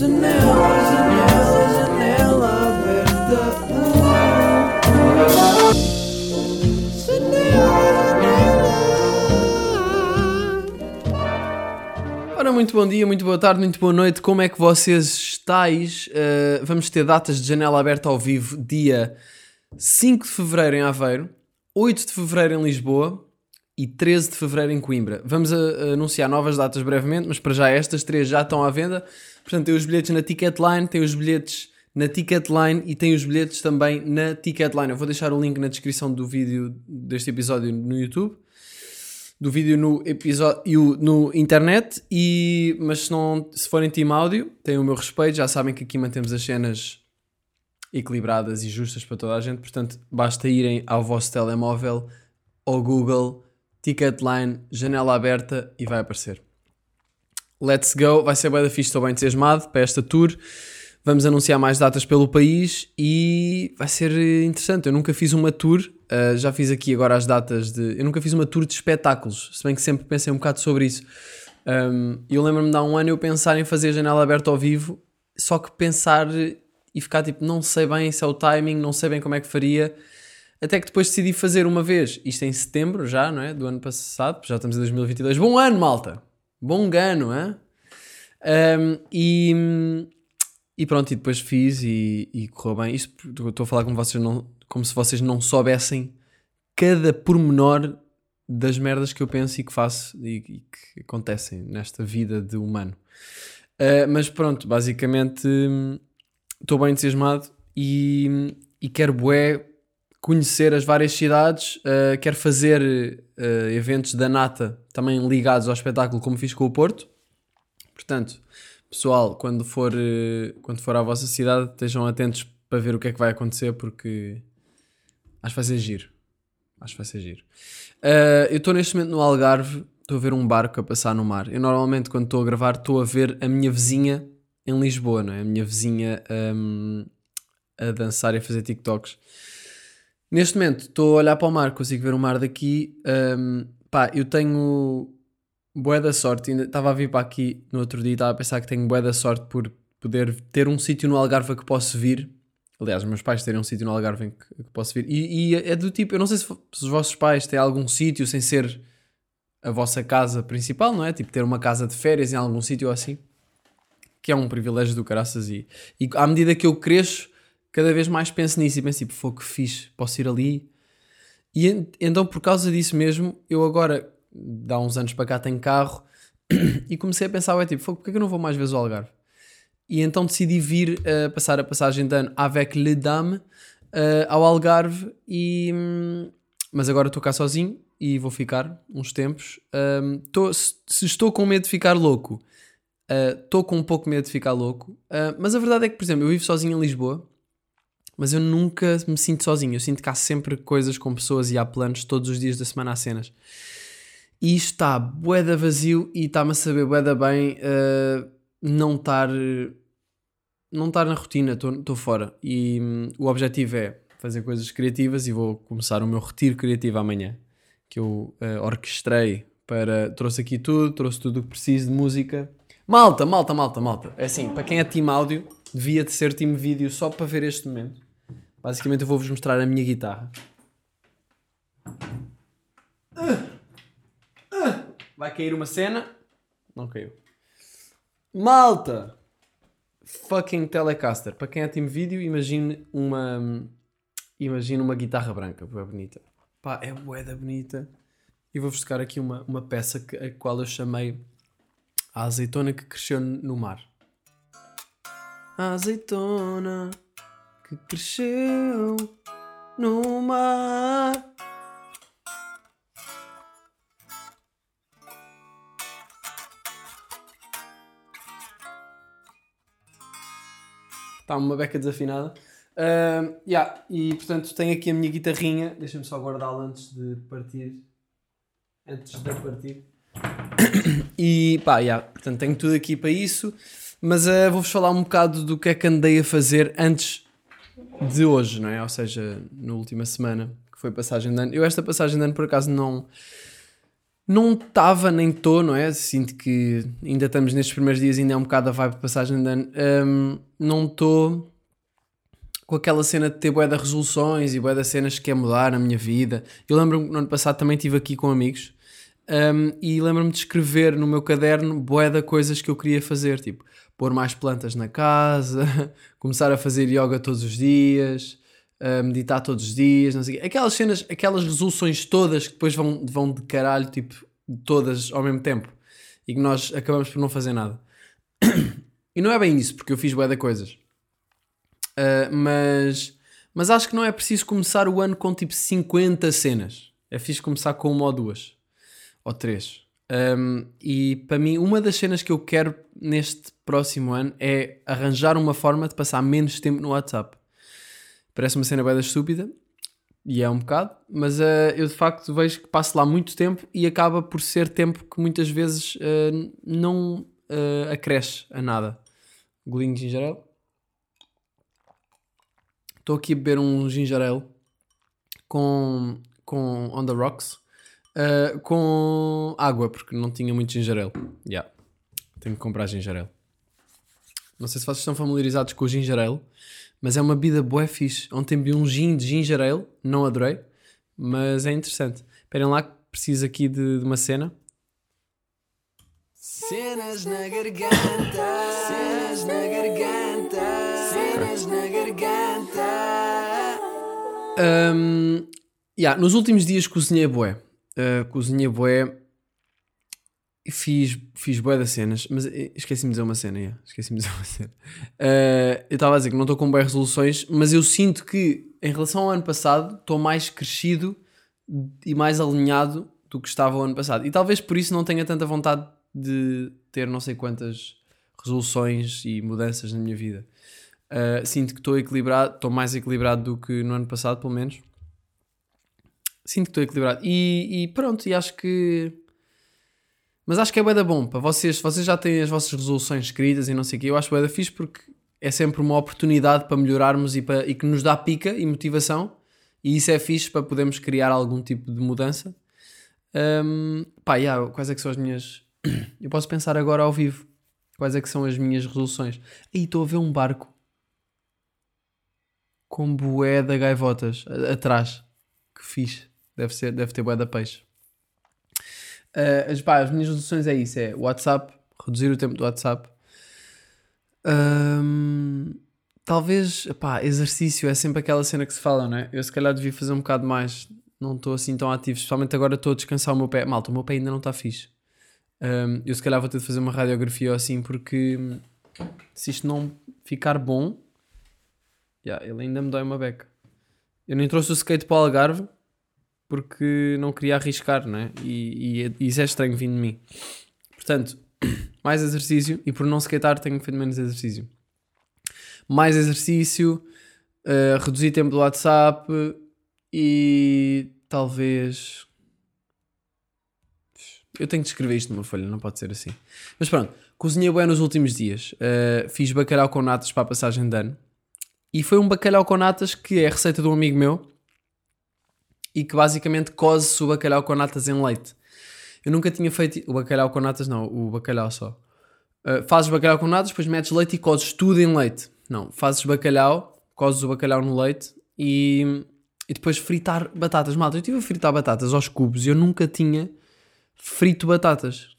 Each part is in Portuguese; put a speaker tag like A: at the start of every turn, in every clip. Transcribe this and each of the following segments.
A: Janela, janela, janela aberta. Janela. Ora, muito bom dia, muito boa tarde, muito boa noite. Como é que vocês estáis? Uh, vamos ter datas de janela aberta ao vivo, dia 5 de fevereiro em Aveiro, 8 de fevereiro em Lisboa e 13 de fevereiro em Coimbra. Vamos a, a anunciar novas datas brevemente, mas para já estas três já estão à venda. Portanto, tem os bilhetes na Ticketline, tem os bilhetes na Ticketline e tem os bilhetes também na Ticketline. Eu vou deixar o link na descrição do vídeo deste episódio no YouTube, do vídeo no episódio no internet. E mas se não se forem team áudio, têm o meu respeito. Já sabem que aqui mantemos as cenas equilibradas e justas para toda a gente. Portanto, basta irem ao vosso telemóvel, ao Google, Ticketline, janela aberta e vai aparecer. Let's go, vai ser bem da fixe, estou bem entusiasmado para esta tour. Vamos anunciar mais datas pelo país e vai ser interessante. Eu nunca fiz uma tour, uh, já fiz aqui agora as datas de. Eu nunca fiz uma tour de espetáculos, se bem que sempre pensei um bocado sobre isso. Um, eu lembro-me de há um ano eu pensar em fazer a janela aberta ao vivo, só que pensar e ficar tipo, não sei bem se é o timing, não sei bem como é que faria. Até que depois decidi fazer uma vez, isto em setembro já, não é? Do ano passado, já estamos em 2022. Bom ano, malta! Bom gano, hein? Um, e, e pronto, e depois fiz e, e correu bem. Isto estou a falar como, vocês não, como se vocês não soubessem cada pormenor das merdas que eu penso e que faço e, e que acontecem nesta vida de humano. Uh, mas pronto, basicamente estou bem entusiasmado e, e quero bué conhecer as várias cidades, uh, quero fazer uh, eventos da Nata também ligados ao espetáculo, como fiz com o Porto. Portanto, pessoal, quando for, uh, quando for à vossa cidade, estejam atentos para ver o que é que vai acontecer, porque acho que vai ser giro. Acho que vai ser giro. eu estou neste momento no Algarve, estou a ver um barco a passar no mar. Eu normalmente, quando estou a gravar, estou a ver a minha vizinha em Lisboa, não é? A minha vizinha um, a dançar e a fazer TikToks. Neste momento estou a olhar para o mar, consigo ver o mar daqui. Um, pá, eu tenho bué da sorte. Estava a vir para aqui no outro dia e estava a pensar que tenho bué da sorte por poder ter um sítio no Algarve que posso vir. Aliás, meus pais terem um sítio no Algarve em que, que posso vir. E, e, é do tipo, eu não sei se, se os vossos pais têm algum sítio sem ser a vossa casa principal, não é? Tipo, ter uma casa de férias em algum sítio assim. Que é um privilégio do caraças. E, e à medida que eu cresço, cada vez mais penso nisso e penso tipo, foi que fiz, posso ir ali. E então, por causa disso mesmo, eu agora, há uns anos para cá, tenho carro e comecei a pensar, é tipo, foi porque é que eu não vou mais vezes ao Algarve? E então decidi vir uh, passar a passagem de ano avec le dame uh, ao Algarve e... Hum, mas agora estou cá sozinho e vou ficar uns tempos. Um, tô, se, se, estou com medo de ficar louco, estou uh, com um pouco medo de ficar louco. Uh, mas a verdade é que, por exemplo, eu vivo sozinho em Lisboa mas eu nunca me sinto sozinho. Eu sinto que há sempre coisas com pessoas e há planos todos os dias da semana há cenas. E isto está boeda vazio e está-me a saber boeda bem uh, não estar não estar na rotina, estou fora. E um, o objetivo é fazer coisas criativas e vou começar o meu retiro criativo amanhã, que eu uh, orquestrei para. Trouxe aqui tudo, trouxe tudo o que preciso de música. Malta, malta, malta, malta. É assim, para quem é team áudio, devia de ser team vídeo só para ver este momento. Basicamente eu vou-vos mostrar a minha guitarra. Vai cair uma cena. Não caiu. Malta! Fucking Telecaster. Para quem é time vídeo, imagine uma. Imagine uma guitarra branca. Boa bonita. Pá, é boeda bonita. E vou-vos tocar aqui uma, uma peça que, a qual eu chamei a azeitona que cresceu no mar. A azeitona que cresceu no mar. Está uma beca desafinada. Uh, yeah, e portanto tenho aqui a minha guitarrinha. Deixa-me só guardá-la antes de partir. Antes de partir. e pá, yeah, portanto tenho tudo aqui para isso. Mas uh, vou-vos falar um bocado do que é que andei a fazer antes de hoje, não é? Ou seja, na última semana, que foi passagem de ano. Eu esta passagem de ano, por acaso, não... Não estava nem estou, não é? Sinto que ainda estamos nestes primeiros dias, ainda é um bocado a vibe de passagem de ano. Um, não estou com aquela cena de ter bué de resoluções e bué de cenas que quer mudar na minha vida. Eu lembro-me que no ano passado também estive aqui com amigos um, e lembro-me de escrever no meu caderno bué de coisas que eu queria fazer, tipo pôr mais plantas na casa, começar a fazer yoga todos os dias, meditar todos os dias, não sei. Aquelas cenas, aquelas resoluções todas que depois vão, vão de caralho, tipo, todas ao mesmo tempo e que nós acabamos por não fazer nada. e não é bem isso, porque eu fiz bué de coisas. Uh, mas, mas acho que não é preciso começar o ano com tipo 50 cenas. É fixe começar com uma ou duas. Ou três. Um, e para mim, uma das cenas que eu quero neste próximo ano é arranjar uma forma de passar menos tempo no WhatsApp. Parece uma cena bem estúpida, e é um bocado, mas uh, eu de facto vejo que passo lá muito tempo e acaba por ser tempo que muitas vezes uh, não uh, acresce a nada. Golinho de ginger. Estou aqui a beber um ginger ale com, com On The Rocks uh, com água, porque não tinha muito ginger ale. Yeah. Tenho que comprar ginger ale. Não sei se vocês estão familiarizados com o ginger ale, mas é uma bebida bué fixe. Ontem bebi um gin de ginger ale, não adorei, mas é interessante. Esperem lá que preciso aqui de, de uma cena. Cenas na garganta, cenas na garganta, cenas na garganta. Um, yeah, nos últimos dias cozinhei bué. Uh, cozinhei bué e fiz, fiz bué das cenas, mas esqueci-me de dizer uma cena, yeah. esqueci-me de dizer uma cena. Uh, eu estava a dizer que não estou com boas resoluções, mas eu sinto que em relação ao ano passado estou mais crescido e mais alinhado do que estava o ano passado. E talvez por isso não tenha tanta vontade de ter não sei quantas resoluções e mudanças na minha vida. Uh, sinto que estou equilibrado, estou mais equilibrado do que no ano passado, pelo menos. Sinto que estou equilibrado. E, e, pronto, e acho que. Mas acho que é bué bom para vocês. Vocês já têm as vossas resoluções escritas e não sei o quê, eu acho da fixe porque é sempre uma oportunidade para melhorarmos e, para, e que nos dá pica e motivação. E isso é fixe para podermos criar algum tipo de mudança. Um, pá, yeah, quais é que são as minhas. Eu posso pensar agora ao vivo. Quais é que são as minhas resoluções? Aí estou a ver um barco com bué de gaivotas atrás. Que fixe. Deve, ser, deve ter bué da peixe. Uh, as, pá, as minhas resoluções é isso: é WhatsApp, reduzir o tempo do WhatsApp. Um, talvez, pá, exercício é sempre aquela cena que se fala, não é? Eu se calhar devia fazer um bocado mais. Não estou assim tão ativo, especialmente agora estou a descansar o meu pé. Malta, o meu pé ainda não está fixe. Um, eu se calhar vou ter de fazer uma radiografia ou assim, porque se isto não ficar bom, yeah, ele ainda me dói uma beca. Eu nem trouxe o skate para o Algarve porque não queria arriscar, não é? E, e, e isso é estranho vindo de mim. Portanto, mais exercício e por não skatear tenho feito menos exercício. Mais exercício, uh, reduzir tempo do WhatsApp e talvez. Eu tenho que escrever isto numa folha, não pode ser assim. Mas pronto, cozinhei bem nos últimos dias. Uh, fiz bacalhau com natas para a passagem de ano. E foi um bacalhau com natas que é a receita de um amigo meu e que basicamente cose-se o bacalhau com natas em leite. Eu nunca tinha feito o bacalhau com natas, não, o bacalhau só. Uh, fazes bacalhau com natas, depois metes leite e cozes tudo em leite. Não, fazes bacalhau, cozes o bacalhau no leite e, e depois fritar batatas. Malta, eu estive a fritar batatas aos cubos e eu nunca tinha frito batatas.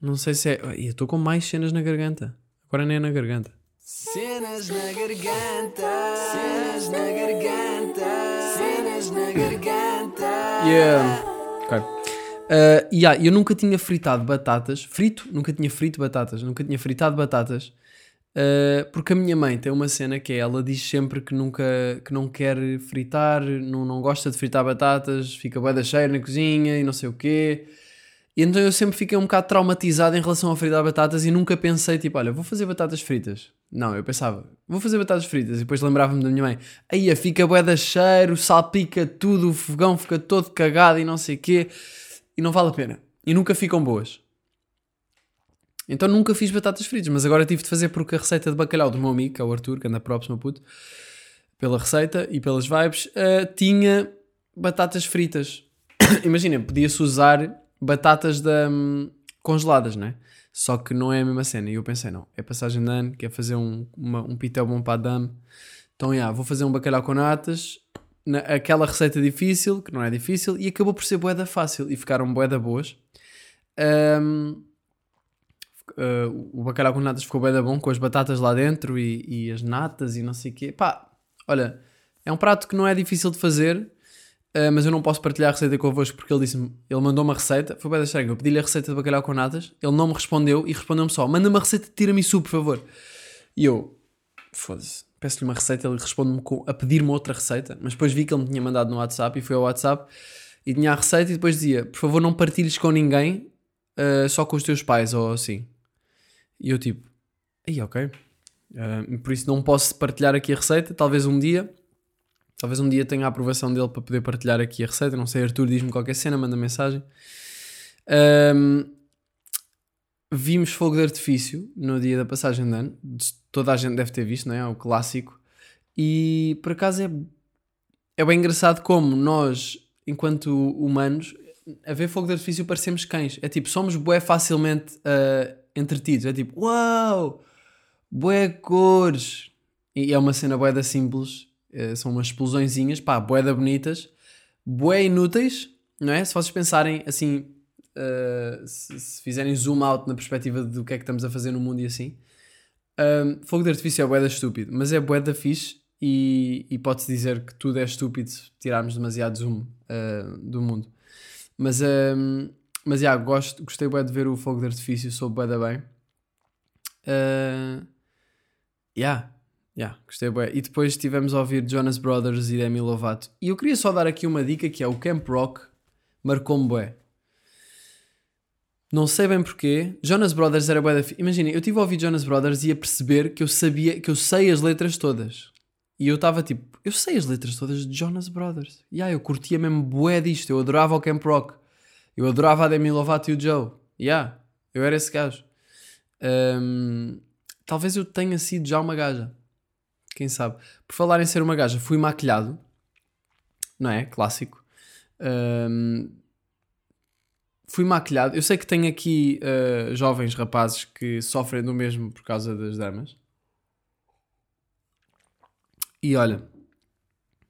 A: Não sei se é. Eu estou com mais cenas na garganta. Agora nem é na garganta. Cenas na garganta, cenas na garganta, na garganta. Yeah. Ok. Uh, yeah, eu nunca tinha fritado batatas. Frito? Nunca tinha frito batatas. Nunca tinha fritado batatas. Uh, porque a minha mãe tem uma cena que é, ela diz sempre que nunca que não quer fritar, não, não gosta de fritar batatas, fica bué da cheia na cozinha e não sei o quê. E então eu sempre fiquei um bocado traumatizado em relação a fritar batatas e nunca pensei, tipo, olha, vou fazer batatas fritas. Não, eu pensava, vou fazer batatas fritas. E depois lembrava-me da minha mãe, aí fica bué da cheiro, salpica tudo, o fogão fica todo cagado e não sei o quê. E não vale a pena. E nunca ficam boas. Então nunca fiz batatas fritas, mas agora tive de fazer porque a receita de bacalhau do meu amigo, que é o Arthur, que anda próximo, puto, pela receita e pelas vibes, uh, tinha batatas fritas. Imagina, podia-se usar batatas da, hum, congeladas, né? Só que não é a mesma cena. E eu pensei, não, é passagem de ano, quer fazer um, uma, um pitel bom para a dame. Então, yeah, vou fazer um bacalhau com natas, na, aquela receita difícil, que não é difícil, e acabou por ser boeda fácil. E ficaram boeda boas. Um, uh, o bacalhau com natas ficou boeda bom, com as batatas lá dentro e, e as natas e não sei o quê. Pá, olha, é um prato que não é difícil de fazer Uh, mas eu não posso partilhar a receita convosco porque ele disse-me, ele mandou uma receita, foi bem estranho, eu pedi-lhe a receita de bacalhau com natas, ele não me respondeu e respondeu-me só, manda uma receita de tiramisu, por favor. E eu, foda-se, peço-lhe uma receita, ele responde-me a pedir-me outra receita, mas depois vi que ele me tinha mandado no WhatsApp e foi ao WhatsApp e tinha a receita e depois dizia, por favor não partilhes com ninguém, uh, só com os teus pais ou assim. E eu tipo, aí ok, uh, por isso não posso partilhar aqui a receita, talvez um dia Talvez um dia tenha a aprovação dele para poder partilhar aqui a receita. Não sei, Arthur, diz-me qualquer cena, manda mensagem. Um, vimos fogo de artifício no dia da passagem de ano. Toda a gente deve ter visto, não é? é o clássico. E por acaso é, é bem engraçado como nós, enquanto humanos, a ver fogo de artifício parecemos cães. É tipo, somos bué facilmente uh, entretidos. É tipo, uau, bué cores. E é uma cena bué da simples Uh, são umas explosõezinhas, pá, boeda bonitas, bué inúteis, não é? Se vocês pensarem assim, uh, se, se, fizerem zoom out na perspectiva do que é que estamos a fazer no mundo e assim, um, fogo de artifício é boeda estúpido, mas é boeda fixe e, e pode-se dizer que tudo é estúpido se tirarmos demasiado zoom uh, do mundo. Mas, um, mas já, yeah, gosto, gostei bué de ver o fogo de artifício, sou boeda bem. Uh, yeah, Yeah, gostei bem. E depois estivemos a ouvir Jonas Brothers e Demi Lovato. E eu queria só dar aqui uma dica que é o Camp Rock marcou-me bué. Não sei bem porquê. Jonas Brothers era bué da... Imaginem, eu estive a ouvir Jonas Brothers e a perceber que eu sabia, que eu sei as letras todas. E eu estava tipo, eu sei as letras todas de Jonas Brothers. E yeah, eu curtia mesmo bué disto. Eu adorava o Camp Rock. Eu adorava a Demi Lovato e o Joe. Yeah, eu era esse gajo. Um, talvez eu tenha sido já uma gaja. Quem sabe? Por falar em ser uma gaja, fui maquilhado, não é? Clássico. Um, fui maquilhado. Eu sei que tem aqui uh, jovens rapazes que sofrem do mesmo por causa das damas. E olha,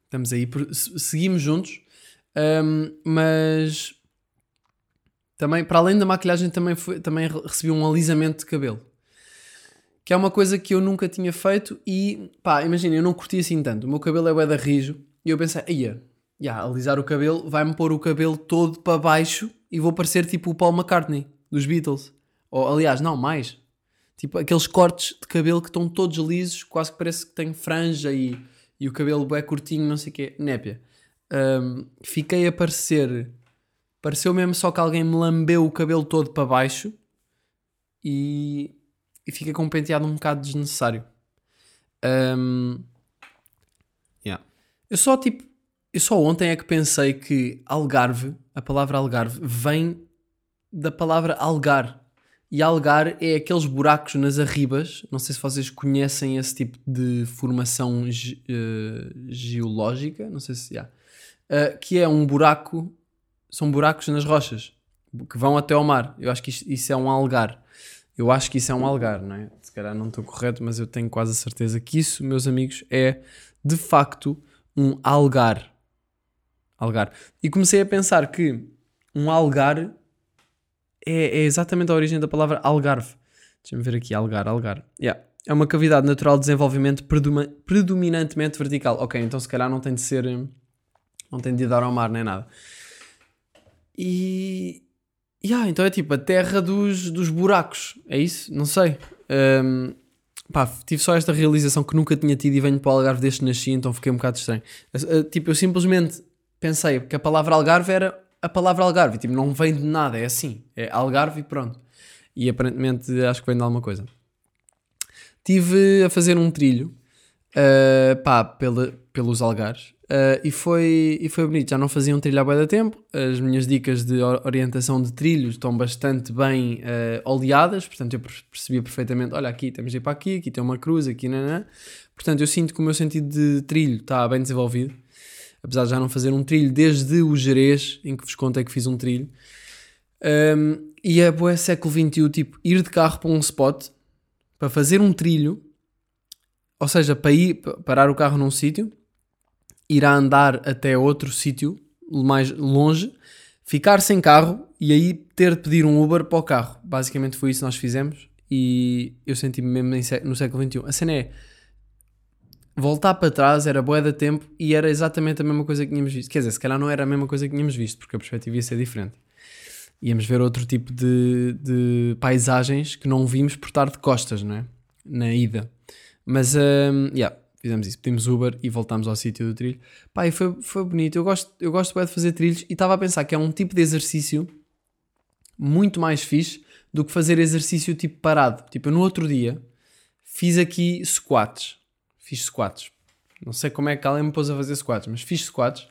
A: estamos aí, seguimos juntos, um, mas também, para além da maquilhagem, também, foi, também recebi um alisamento de cabelo que é uma coisa que eu nunca tinha feito e pá, imagina, eu não curti assim tanto. O meu cabelo é bué da rijo e eu pensei, ia, yeah, alisar o cabelo vai-me pôr o cabelo todo para baixo e vou parecer tipo o Paul McCartney dos Beatles. Ou aliás, não, mais. Tipo aqueles cortes de cabelo que estão todos lisos, quase que parece que tem franja e, e o cabelo é curtinho, não sei o quê. Népia. Um, fiquei a parecer. Pareceu mesmo só que alguém me lambeu o cabelo todo para baixo e e fica com um penteado um bocado desnecessário. Um, yeah. Eu só tipo, eu só ontem é que pensei que Algarve, a palavra Algarve, vem da palavra algar. E algar é aqueles buracos nas arribas. Não sei se vocês conhecem esse tipo de formação ge uh, geológica. Não sei se. Yeah. Uh, que é um buraco. São buracos nas rochas que vão até ao mar. Eu acho que isso, isso é um algar. Eu acho que isso é um algar, não é? Se calhar não estou correto, mas eu tenho quase a certeza que isso, meus amigos, é de facto um algar. Algar. E comecei a pensar que um algar é, é exatamente a origem da palavra algarve. Deixa-me ver aqui, algar, algar. Yeah. É uma cavidade natural de desenvolvimento predominantemente vertical. Ok, então se calhar não tem de ser. Não tem de dar ao mar nem nada. E, Yeah, então é tipo a terra dos, dos buracos, é isso? Não sei. Um, pá, tive só esta realização que nunca tinha tido e venho para o Algarve desde que nasci, então fiquei um bocado estranho. Uh, tipo, eu simplesmente pensei que a palavra Algarve era a palavra Algarve, tipo, não vem de nada, é assim, é Algarve e pronto. E aparentemente acho que vem de alguma coisa. Tive a fazer um trilho, uh, pá, pela, pelos Algares, Uh, e, foi, e foi bonito, já não fazia um trilho há bem tempo. As minhas dicas de orientação de trilhos estão bastante bem uh, oleadas, portanto eu percebia perfeitamente: olha, aqui temos de ir para aqui, aqui tem uma cruz, aqui não Portanto, eu sinto que o meu sentido de trilho está bem desenvolvido, apesar de já não fazer um trilho desde o Jerez, em que vos contei que fiz um trilho. Um, e é boé século XXI, tipo, ir de carro para um spot, para fazer um trilho, ou seja, para ir, parar o carro num sítio, ir a andar até outro sítio, mais longe, ficar sem carro e aí ter de pedir um Uber para o carro. Basicamente foi isso que nós fizemos e eu senti-me mesmo no século XXI. A cena é voltar para trás era boa de tempo e era exatamente a mesma coisa que tínhamos visto. Quer dizer, se calhar não era a mesma coisa que tínhamos visto, porque a perspectiva ia ser diferente. Íamos ver outro tipo de, de paisagens que não vimos por estar de costas, não é? Na ida. Mas, um, yeah, fizemos isso. Pedimos Uber e voltámos ao sítio do trilho. Pá, e foi, foi bonito. Eu gosto, eu gosto bem de fazer trilhos e estava a pensar que é um tipo de exercício muito mais fixe do que fazer exercício tipo parado. Tipo, eu no outro dia fiz aqui squats fiz squats. Não sei como é que alguém me pôs a fazer squats, mas fiz squats.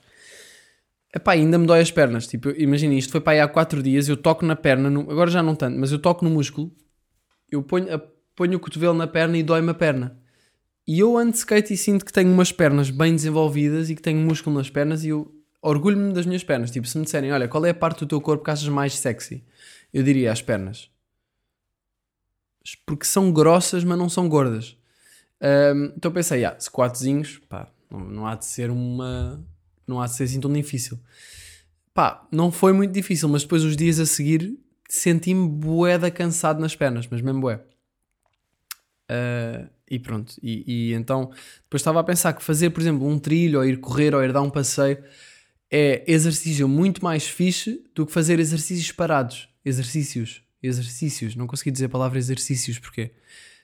A: Epá, ainda me dói as pernas. Tipo, imagina isto, foi para aí há 4 dias, eu toco na perna, no, agora já não tanto, mas eu toco no músculo, eu ponho, ponho o cotovelo na perna e dói-me a perna. E eu ando de skate e sinto que tenho umas pernas bem desenvolvidas e que tenho músculo nas pernas e eu orgulho-me das minhas pernas. Tipo, se me disserem, olha, qual é a parte do teu corpo que achas mais sexy? Eu diria as pernas. Porque são grossas, mas não são gordas. Um, então pensei, ah, squatzinhos, pá, não, não, há de ser uma. Não há de ser assim tão difícil. Pá, não foi muito difícil, mas depois os dias a seguir senti-me boeda cansado nas pernas, mas mesmo bué. Uh, e pronto, e, e, então depois estava a pensar que fazer, por exemplo, um trilho, ou ir correr, ou ir dar um passeio, é exercício muito mais fixe do que fazer exercícios parados. Exercícios, exercícios, não consegui dizer a palavra exercícios, porque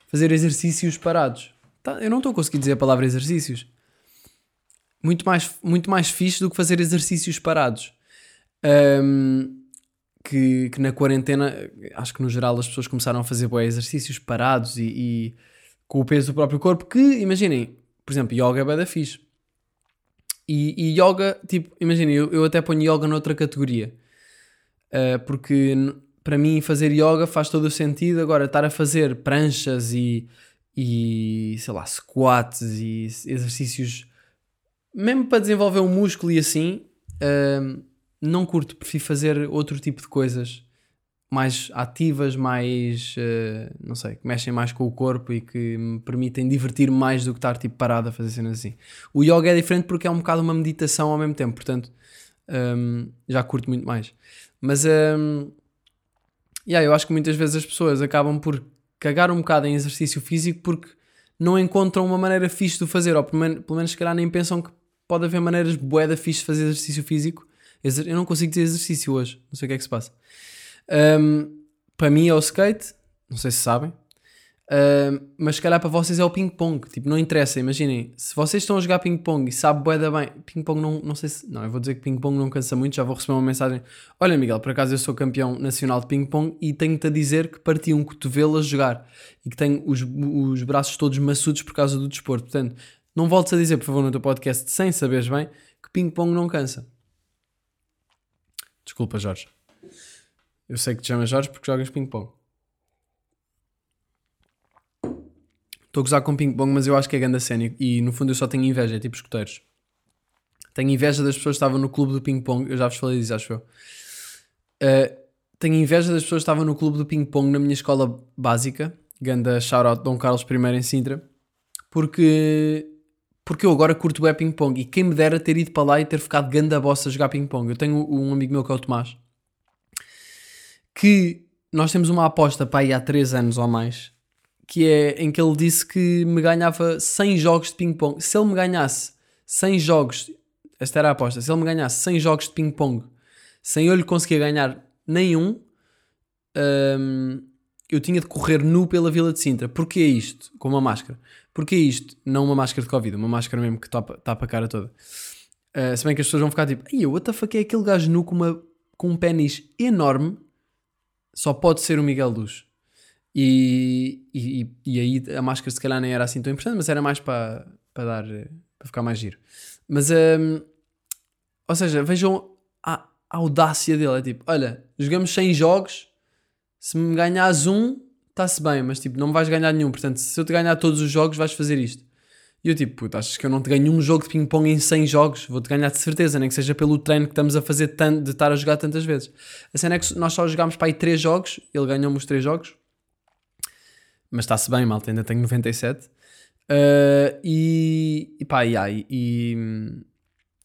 A: fazer exercícios parados. Tá, eu não estou a conseguir dizer a palavra exercícios. Muito mais, muito mais fixe do que fazer exercícios parados. Um, que, que, na quarentena, acho que no geral as pessoas começaram a fazer boé, exercícios parados e, e, com o peso do próprio corpo. Que, imaginem, por exemplo, yoga é bem da fixe. E, e, yoga, tipo, imaginem, eu, eu até ponho yoga noutra categoria. Uh, porque para mim fazer yoga faz todo o sentido. Agora, estar a fazer pranchas e e sei lá, squats e exercícios mesmo para desenvolver um músculo e assim, uh, não curto, prefiro fazer outro tipo de coisas mais ativas, mais uh, não sei, que mexem mais com o corpo e que me permitem divertir mais do que estar tipo parado a fazer cenas assim. O yoga é diferente porque é um bocado uma meditação ao mesmo tempo, portanto um, já curto muito mais. Mas um, yeah, eu acho que muitas vezes as pessoas acabam por cagar um bocado em exercício físico porque não encontram uma maneira fixe de o fazer, ou pelo menos, pelo menos se calhar nem pensam que pode haver maneiras boeda fixe de fazer exercício físico. Eu não consigo dizer exercício hoje, não sei o que é que se passa. Um, para mim é o skate, não sei se sabem, Uh, mas se calhar para vocês é o ping-pong. Tipo, não interessa. Imaginem, se vocês estão a jogar ping-pong e sabem bué da bem, ping-pong não, não sei se. Não, eu vou dizer que ping-pong não cansa muito. Já vou receber uma mensagem: Olha, Miguel, por acaso eu sou campeão nacional de ping-pong e tenho-te a dizer que parti um cotovelo a jogar e que tenho os, os braços todos maçudos por causa do desporto. Portanto, não voltes a dizer, por favor, no teu podcast, sem saberes bem, que ping-pong não cansa. Desculpa, Jorge. Eu sei que te chamas Jorge porque jogas ping-pong. Estou a gozar com ping-pong, mas eu acho que é grande cena e no fundo eu só tenho inveja, é tipo escuteiros. Tenho inveja das pessoas que estavam no clube do ping-pong, eu já vos falei disso, acho eu. Uh, tenho inveja das pessoas que estavam no clube do ping-pong na minha escola básica, ganda shoutout Dom Carlos I em Sintra, porque, porque eu agora curto o ping-pong e quem me dera ter ido para lá e ter ficado ganda bossa a jogar ping-pong. Eu tenho um amigo meu que é o Tomás, que nós temos uma aposta para aí há 3 anos ou mais que é em que ele disse que me ganhava 100 jogos de ping-pong. Se ele me ganhasse 100 jogos, esta era a aposta, se ele me ganhasse 100 jogos de ping-pong sem eu lhe conseguir ganhar nenhum, hum, eu tinha de correr nu pela Vila de Sintra. Porquê isto? Com uma máscara. Porquê isto? Não uma máscara de Covid, uma máscara mesmo que tapa, tapa a cara toda. Uh, se bem que as pessoas vão ficar tipo, ai, what the fuck é aquele gajo nu com, uma, com um pênis enorme? Só pode ser o Miguel Luz. E, e, e, aí a máscara se calhar nem era assim tão importante, mas era mais para, para dar para ficar mais giro. Mas um, ou seja, vejam a, a, audácia dele. É tipo, olha, jogamos 100 jogos, se me ganhas um, está-se bem, mas tipo, não me vais ganhar nenhum. Portanto, se eu te ganhar todos os jogos, vais fazer isto. E eu tipo, puto, achas que eu não te ganho um jogo de ping-pong em 100 jogos? Vou-te ganhar de certeza, nem que seja pelo treino que estamos a fazer tanto, de estar a jogar tantas vezes. A cena é que nós só jogámos para aí 3 jogos, ele ganhou-me os 3 jogos. Mas está-se bem, malta, ainda tenho 97. Uh, e, e pá, e, e, e,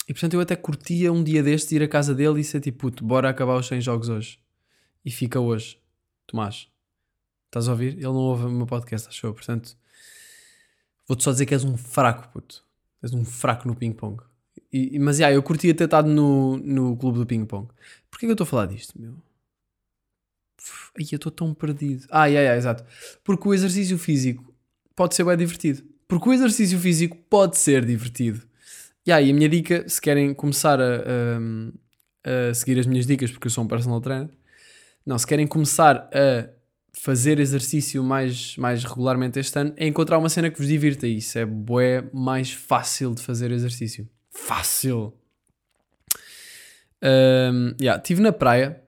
A: e portanto eu até curtia um dia destes ir à casa dele e ser tipo, puto, bora acabar os 100 jogos hoje. E fica hoje. Tomás, estás a ouvir? Ele não ouve o meu podcast, achou? Portanto, vou-te só dizer que és um fraco, puto. És um fraco no ping-pong. Mas, yeah, eu curtia ter estado no, no clube do ping-pong. Porquê que eu estou a falar disto, meu? Ai, eu estou tão perdido. Ah, yeah, yeah, exato. Porque o exercício físico pode ser bem divertido. Porque o exercício físico pode ser divertido. Yeah, e a minha dica, se querem começar a, a, a seguir as minhas dicas, porque eu sou um personal trainer, não, se querem começar a fazer exercício mais, mais regularmente este ano, é encontrar uma cena que vos divirta. Isso é bué mais fácil de fazer exercício. Fácil! Um, yeah, estive na praia.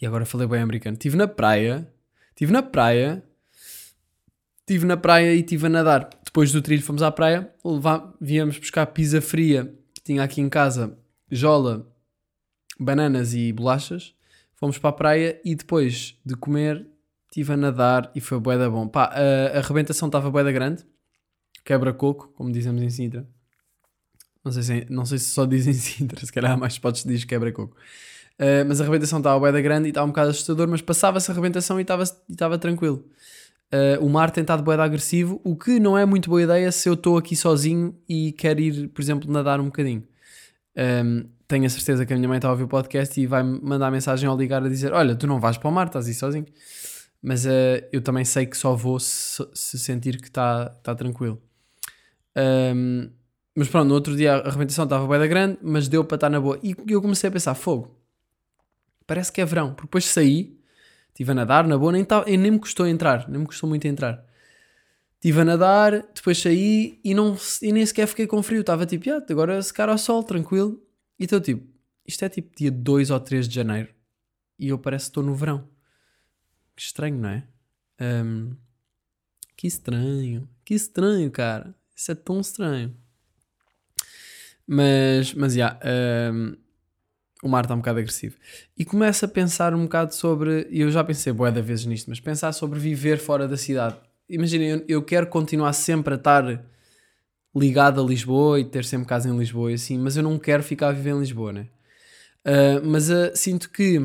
A: E agora falei bem americano. Estive na praia. Estive na praia. Estive na praia e estive a nadar. Depois do trilho fomos à praia. Levar, viemos buscar pizza fria que tinha aqui em casa. Jola, bananas e bolachas. Fomos para a praia e depois de comer estive a nadar e foi bué da bom. Pá, a, a rebentação estava bué da grande. Quebra-coco, como dizemos em Sintra. Não sei, se, não sei se só dizem Sintra, se calhar mais podes dizer quebra-coco. Uh, mas a rebentação estava bué da grande e estava um bocado assustador, mas passava-se a rebentação e estava, e estava tranquilo. Uh, o mar tem estado bué da agressivo, o que não é muito boa ideia se eu estou aqui sozinho e quero ir, por exemplo, nadar um bocadinho. Um, tenho a certeza que a minha mãe está a ouvir o podcast e vai me mandar mensagem ao ligar a dizer: Olha, tu não vais para o mar, estás aí sozinho. Mas uh, eu também sei que só vou se, se sentir que está tá tranquilo. Um, mas pronto, no outro dia a arrebentação estava bem da grande, mas deu para estar na boa. E eu comecei a pensar: fogo, parece que é verão. Porque depois saí, estive a nadar na boa, nem, nem me custou entrar, nem me custou muito entrar. Estive a nadar, depois saí e, não, e nem sequer fiquei com frio. Estava tipo, ah, agora se cara ao sol, tranquilo. E estou tipo, isto é tipo dia 2 ou 3 de janeiro e eu parece que estou no verão. Que estranho, não é? Um, que estranho, que estranho, cara. Isso é tão estranho. Mas, mas já, yeah, um, o mar está um bocado agressivo. E começo a pensar um bocado sobre, e eu já pensei boé da vezes nisto, mas pensar sobre viver fora da cidade. Imaginem, eu, eu quero continuar sempre a estar ligado a Lisboa e ter sempre casa em Lisboa e assim, mas eu não quero ficar a viver em Lisboa, né? Uh, mas uh, sinto que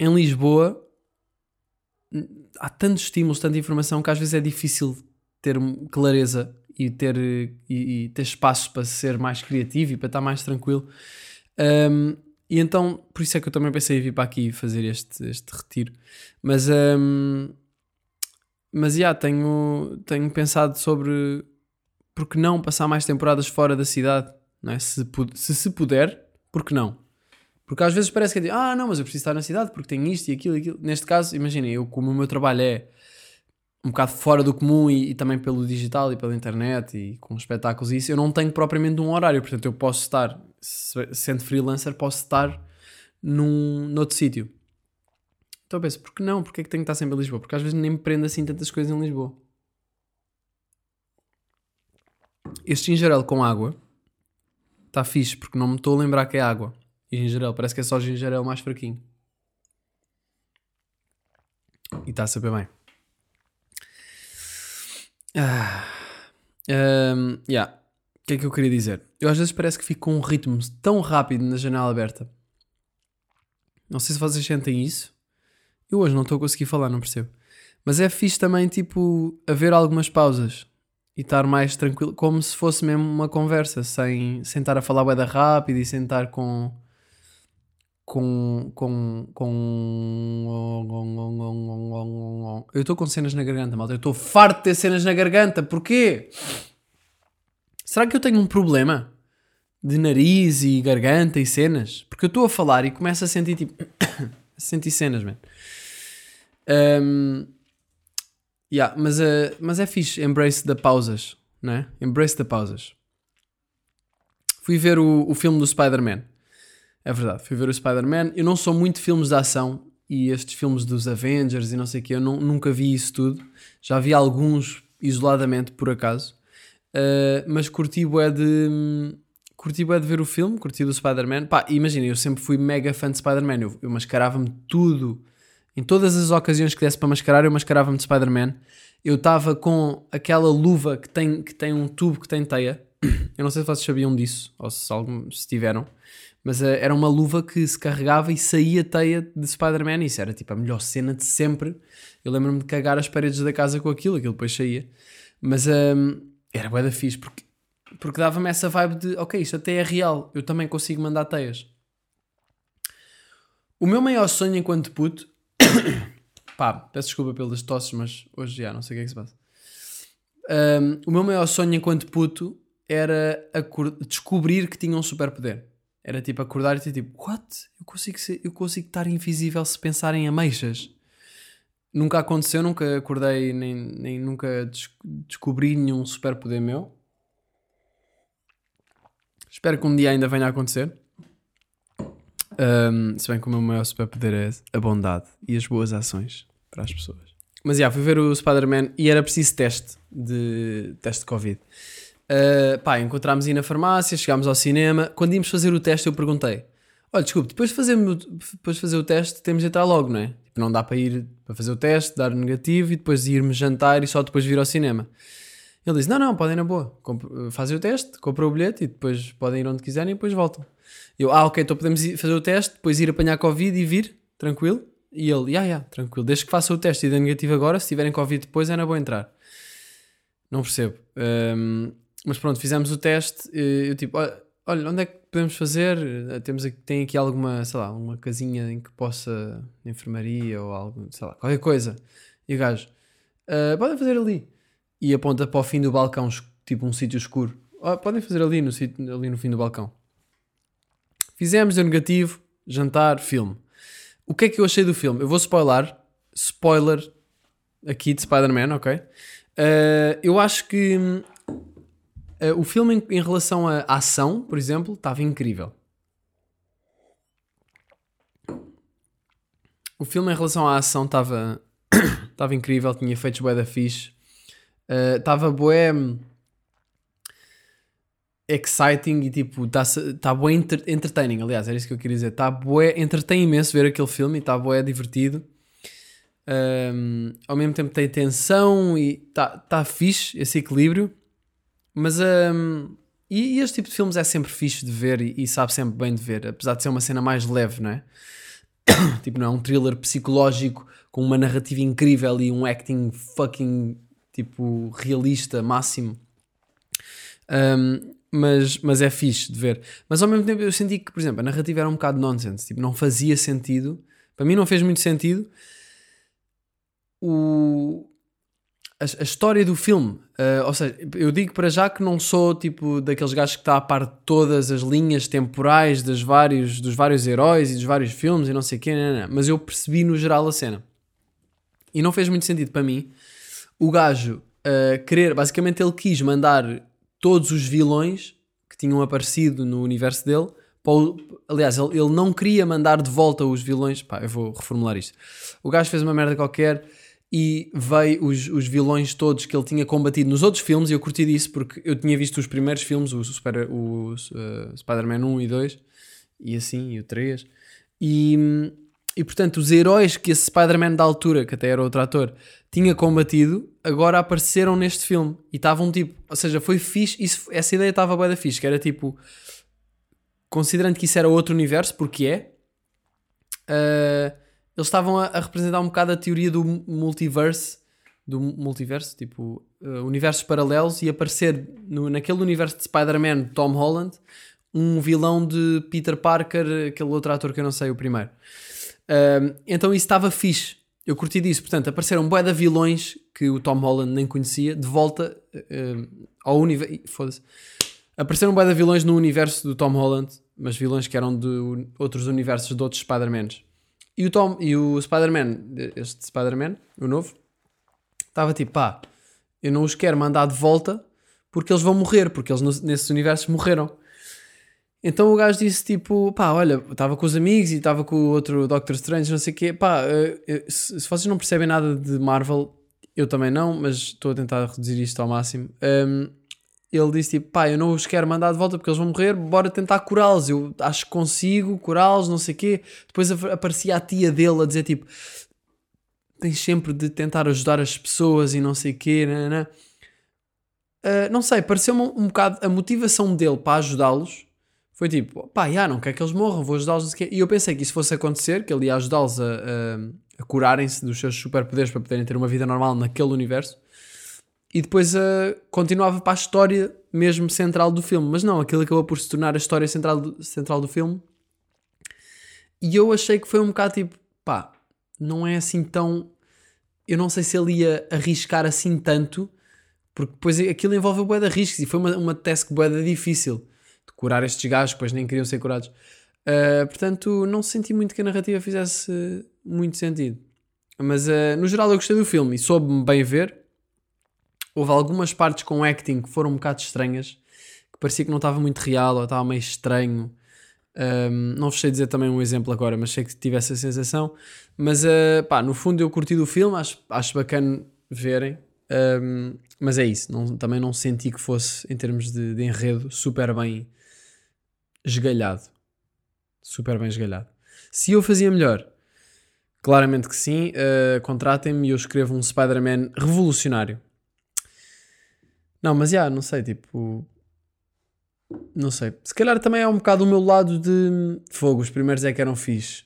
A: em Lisboa há tantos estímulos, tanta informação que às vezes é difícil ter clareza e ter, e, e ter espaço para ser mais criativo e para estar mais tranquilo. Um, e então, por isso é que eu também pensei em vir para aqui fazer este, este retiro. Mas, um, mas, já, tenho, tenho pensado sobre porque não passar mais temporadas fora da cidade? Não é? se, se se puder, porque não? Porque às vezes parece que é ah, não, mas eu preciso estar na cidade porque tenho isto e aquilo e aquilo. Neste caso, imaginem, eu como o meu trabalho é um bocado fora do comum e, e, também pelo digital e pela internet e com espetáculos e isso, eu não tenho propriamente um horário, portanto eu posso estar, sendo freelancer, posso estar num, noutro sítio. Então eu penso, não? Porque é que tenho que estar sempre em Lisboa? Porque às vezes nem me prendo assim tantas coisas em Lisboa. Este gingerel com água está fixe, porque não me estou a lembrar que é água. E gingerel, parece que é só gingerel mais fraquinho. E está a saber bem. Ah, um, yeah. O que é que eu queria dizer? Eu às vezes parece que fico com um ritmo tão rápido na janela aberta. Não sei se vocês sentem isso. Eu hoje não estou a conseguir falar, não percebo. Mas é fixe também, tipo, haver algumas pausas e estar mais tranquilo, como se fosse mesmo uma conversa, sem, sem estar a falar bem rápido e sem estar com. Com. com. com. Eu estou com cenas na garganta, malta. Eu estou farto de ter cenas na garganta. Porquê? Será que eu tenho um problema de nariz e garganta e cenas? Porque eu estou a falar e começo a sentir tipo. a sentir cenas, man. Um, Yeah, mas, uh, mas é fixe, embrace the pausas, né? Embrace the pausas. Fui ver o, o filme do Spider-Man. É verdade, fui ver o Spider-Man. Eu não sou muito de filmes de ação e estes filmes dos Avengers e não sei o que, eu não, nunca vi isso tudo. Já vi alguns isoladamente, por acaso. Uh, mas curti bué de. Curti bué de ver o filme, curti do Spider-Man. Pá, imagina, eu sempre fui mega fã de Spider-Man. Eu, eu mascarava-me tudo. Em todas as ocasiões que desse para mascarar, eu mascarava-me de Spider-Man. Eu estava com aquela luva que tem, que tem um tubo que tem teia. Eu não sei se vocês sabiam disso, ou se, algum, se tiveram. Mas uh, era uma luva que se carregava e saía teia de Spider-Man. Isso era tipo a melhor cena de sempre. Eu lembro-me de cagar as paredes da casa com aquilo, aquilo depois saía. Mas um, era bué da fixe, porque, porque dava-me essa vibe de, ok, isto até é real, eu também consigo mandar teias. O meu maior sonho enquanto puto... pá, peço desculpa pelas tosses, mas hoje já não sei o que é que se passa. Um, o meu maior sonho enquanto puto era descobrir que tinha um superpoder. Era tipo acordar e ter tipo, what? Eu consigo, ser, eu consigo estar invisível se pensar em ameixas. Nunca aconteceu, nunca acordei, nem, nem nunca des descobri nenhum superpoder meu. Espero que um dia ainda venha a acontecer. Um, se bem que o meu maior superpoder é a bondade e as boas ações para as pessoas. Mas já, fui ver o Spider-Man e era preciso teste de teste de Covid. Uh, pá, encontramos aí na farmácia, chegámos ao cinema. Quando íamos fazer o teste, eu perguntei: Olha, desculpe, depois de fazer, depois de fazer o teste, temos de entrar logo, não é? Tipo, não dá para ir para fazer o teste, dar o negativo e depois irmos jantar e só depois vir ao cinema. Ele disse: Não, não, podem na boa. Fazem o teste, compram o bilhete e depois podem ir onde quiserem e depois voltam. Eu, ah, ok, então podemos ir fazer o teste, depois ir apanhar Covid e vir, tranquilo. E ele, yeah, yeah, tranquilo, desde que faça o teste e dê negativo agora, se tiverem Covid depois, é na boa entrar. Não percebo. Um, mas pronto, fizemos o teste. Eu tipo, olha, onde é que podemos fazer? Temos aqui, tem aqui alguma, sei lá, uma casinha em que possa, enfermaria ou algo, sei lá, qualquer coisa. E o gajo, uh, podem fazer ali. E aponta para o fim do balcão, tipo um sítio escuro. Oh, podem fazer ali no, sítio, ali no fim do balcão. Fizemos, deu negativo, jantar, filme. O que é que eu achei do filme? Eu vou spoiler. Spoiler aqui de Spider-Man, ok? Uh, eu acho que Uh, o filme, em, em, relação à ação, por exemplo, estava incrível. O filme, em relação à ação, estava estava incrível. Tinha efeitos bué da fixe. Estava uh, bué exciting e tipo, está tá bué enter, entertaining. Aliás, era isso que eu queria dizer. Está bué, entretém imenso ver aquele filme e está bué divertido. Um, ao mesmo tempo tem tensão e está tá fixe esse equilíbrio. Mas um, e, e, este tipo de filmes é sempre fixe de ver e, e, sabe sempre bem de ver, apesar de ser uma cena mais leve, não é? tipo, não é um thriller psicológico com uma narrativa incrível e um acting fucking tipo realista máximo. Um, mas, mas é fixe de ver. Mas ao mesmo tempo eu senti que, por exemplo, a narrativa era um bocado nonsense, tipo, não fazia sentido. Para mim não fez muito sentido. O, a, história do filme. Uh, ou seja, eu digo para já que não sou tipo daqueles gajos que está a par de todas as linhas temporais dos vários, dos vários heróis e dos vários filmes e não sei o quê, não, não, mas eu percebi no geral a cena. E não fez muito sentido para mim o gajo uh, querer, basicamente ele quis mandar todos os vilões que tinham aparecido no universo dele. O, aliás, ele, ele não queria mandar de volta os vilões. Pá, eu vou reformular isto. O gajo fez uma merda qualquer e veio os, os vilões todos que ele tinha combatido nos outros filmes e eu curti disso porque eu tinha visto os primeiros filmes, o, Super, o uh, Spider-Man 1 e 2 e assim, e o 3 e, e portanto os heróis que esse Spider-Man da altura, que até era outro ator tinha combatido, agora apareceram neste filme e estavam tipo, ou seja, foi fixe, isso, essa ideia estava bem da fixe, que era tipo considerando que isso era outro universo, porque é uh, eles estavam a, a, representar um bocado a teoria do multiverse, do multiverso, tipo uh, universos paralelos, e aparecer no, naquele universo de Spider-Man, Tom Holland, um vilão de Peter Parker, aquele outro ator que eu não sei, o primeiro. Então isso estava fixe. Eu curti disso. Portanto, apareceram bué de vilões que o Tom Holland nem conhecia, de volta ao universo. Foda-se. Apareceram bué de vilões no universo do Tom Holland, mas vilões que eram de outros universos de outros Spider-Mans. E o Tom e o Spider-Man, este Spider-Man, o novo, estava tipo, pá, eu não os quero mandar de volta porque eles vão morrer, porque eles nesses universos morreram. Então o gajo disse tipo, pá, olha, estava com os amigos e estava com o outro Doctor Strange, não sei o quê, pá, eh, eh, se, vocês não percebem nada de Marvel, eu também não, mas estou a tentar reduzir isto ao máximo. Um, ele disse tipo, pá, eu não os quero mandar de volta porque eles vão morrer, bora tentar curá-los. Eu acho que consigo curá-los, não sei o quê. Depois aparecia a tia dele a dizer tipo, tens sempre de tentar ajudar as pessoas e não sei o quê, não, não. Uh, não sei, pareceu-me um, um bocado a motivação dele para ajudá-los foi tipo, pá, já, não quer que eles morram, vou ajudá-los. E eu pensei que isso fosse acontecer, que ele ia ajudá-los a, a, a curarem-se dos seus superpoderes para poderem ter uma vida normal naquele universo. E depois uh, continuava para a história mesmo central do filme. Mas não, aquilo acabou por se tornar a história central do, central do filme. E eu achei que foi um bocado tipo, pá, não é assim tão. Eu não sei se ele ia arriscar assim tanto, porque depois aquilo envolve de riscos e foi uma, uma task bué difícil de curar estes gajos, depois nem queriam ser curados. Uh, portanto, não senti muito que a narrativa fizesse muito sentido. Mas uh, no geral eu gostei do filme e soube-me bem ver. Houve algumas partes com acting que foram um bocado estranhas, que parecia que não estava muito real ou estava meio estranho. Um, não vos sei dizer também um exemplo agora, mas sei que tive essa sensação. Mas uh, pá, no fundo eu curti do filme, acho, acho bacana verem. Um, mas é isso, não, também não senti que fosse, em termos de, de enredo, super bem esgalhado. Super bem esgalhado. Se eu fazia melhor, claramente que sim. Uh, Contratem-me e eu escrevo um Spider-Man revolucionário. Não, mas já, yeah, não sei, tipo. Não sei. Se calhar também é um bocado o meu lado de fogo. Os primeiros é que eram fixe.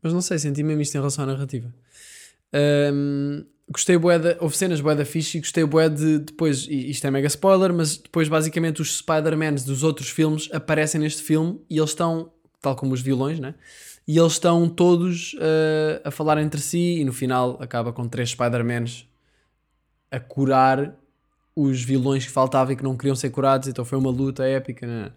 A: Mas não sei, senti mesmo isto em relação à narrativa. Um, gostei bué de, houve cenas bué da fixe e gostei bué de depois, isto é mega spoiler, mas depois basicamente os Spider-Mans dos outros filmes aparecem neste filme e eles estão, tal como os vilões, né? E eles estão todos uh, a falar entre si e no final acaba com três Spider-Mans a curar os vilões que faltavam e que não queriam ser curados, então foi uma luta épica, né?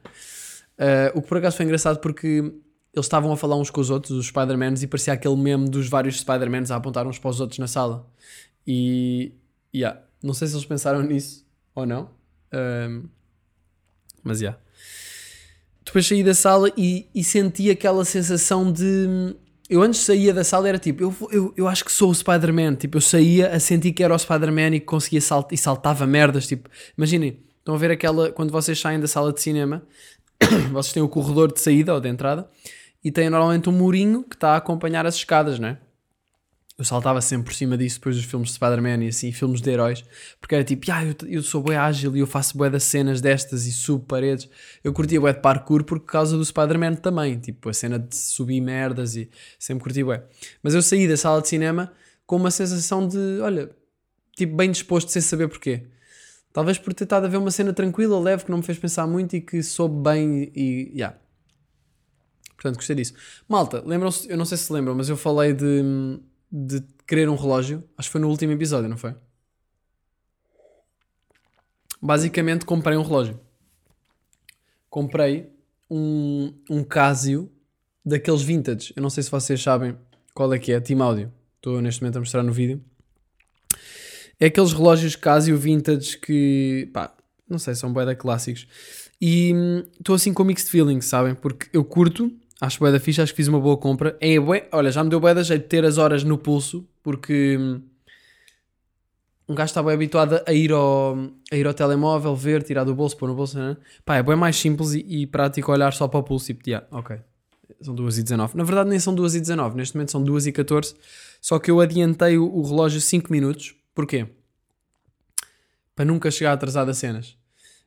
A: Uh, o que por acaso foi engraçado porque eles estavam a falar uns com os outros, os Spider-Mans, e parecia aquele meme dos vários Spider-Mans a apontar uns para os outros na sala. E, yeah, não sei se eles pensaram nisso ou não, um, mas, já. Yeah. Depois saí da sala e, e senti aquela sensação de... Eu antes saía da sala era tipo, eu, eu, eu acho que sou o Spider-Man. Tipo, eu saía a sentir que era o Spider-Man e que conseguia saltar e saltava merdas. Tipo, imaginem, estão a ver aquela, quando vocês saem da sala de cinema, vocês têm o corredor de saída ou de entrada e tem normalmente um murinho que está a acompanhar as escadas, não é? Eu saltava sempre por cima disso depois dos filmes de Spider-Man e assim, filmes de heróis, porque era tipo, ah, eu, eu sou bem ágil e eu faço bué das cenas destas e subo paredes. Eu curtia bué de parkour por causa do Spider-Man também, tipo, a cena de subir merdas e sempre curti bué. Mas eu saí da sala de cinema com uma sensação de, olha, tipo, bem disposto sem saber porquê. Talvez por ter estado a ver uma cena tranquila, leve, que não me fez pensar muito e que soube bem e. Yeah Portanto, gostei disso. Malta, lembram-se, eu não sei se lembram, mas eu falei de, de querer um relógio. Acho que foi no último episódio, não foi? Basicamente, comprei um relógio. Comprei um, um Casio daqueles vintage. Eu não sei se vocês sabem qual é que é, Team Audio. Estou neste momento a mostrar no vídeo. É aqueles relógios Casio vintage que, pá, não sei, são bué clássicos. E hum, estou assim com mixed feelings, sabem? Porque eu curto, Acho bué da fixe, acho que fiz uma boa compra. É bué, olha, já me deu bué jeito de ter as horas no pulso, porque hum, um gajo está bem habituado a ir, ao, a ir ao telemóvel, ver, tirar do bolso, pôr no bolso, né? Pá, é bem mais simples e, e, prático olhar só para o pulso e tipo, yeah, ok, são 2h19. Na verdade nem são 2h19, neste momento são 2h14, só que eu adiantei o, o relógio 5 minutos. Porquê? Para nunca chegar atrasado a cenas.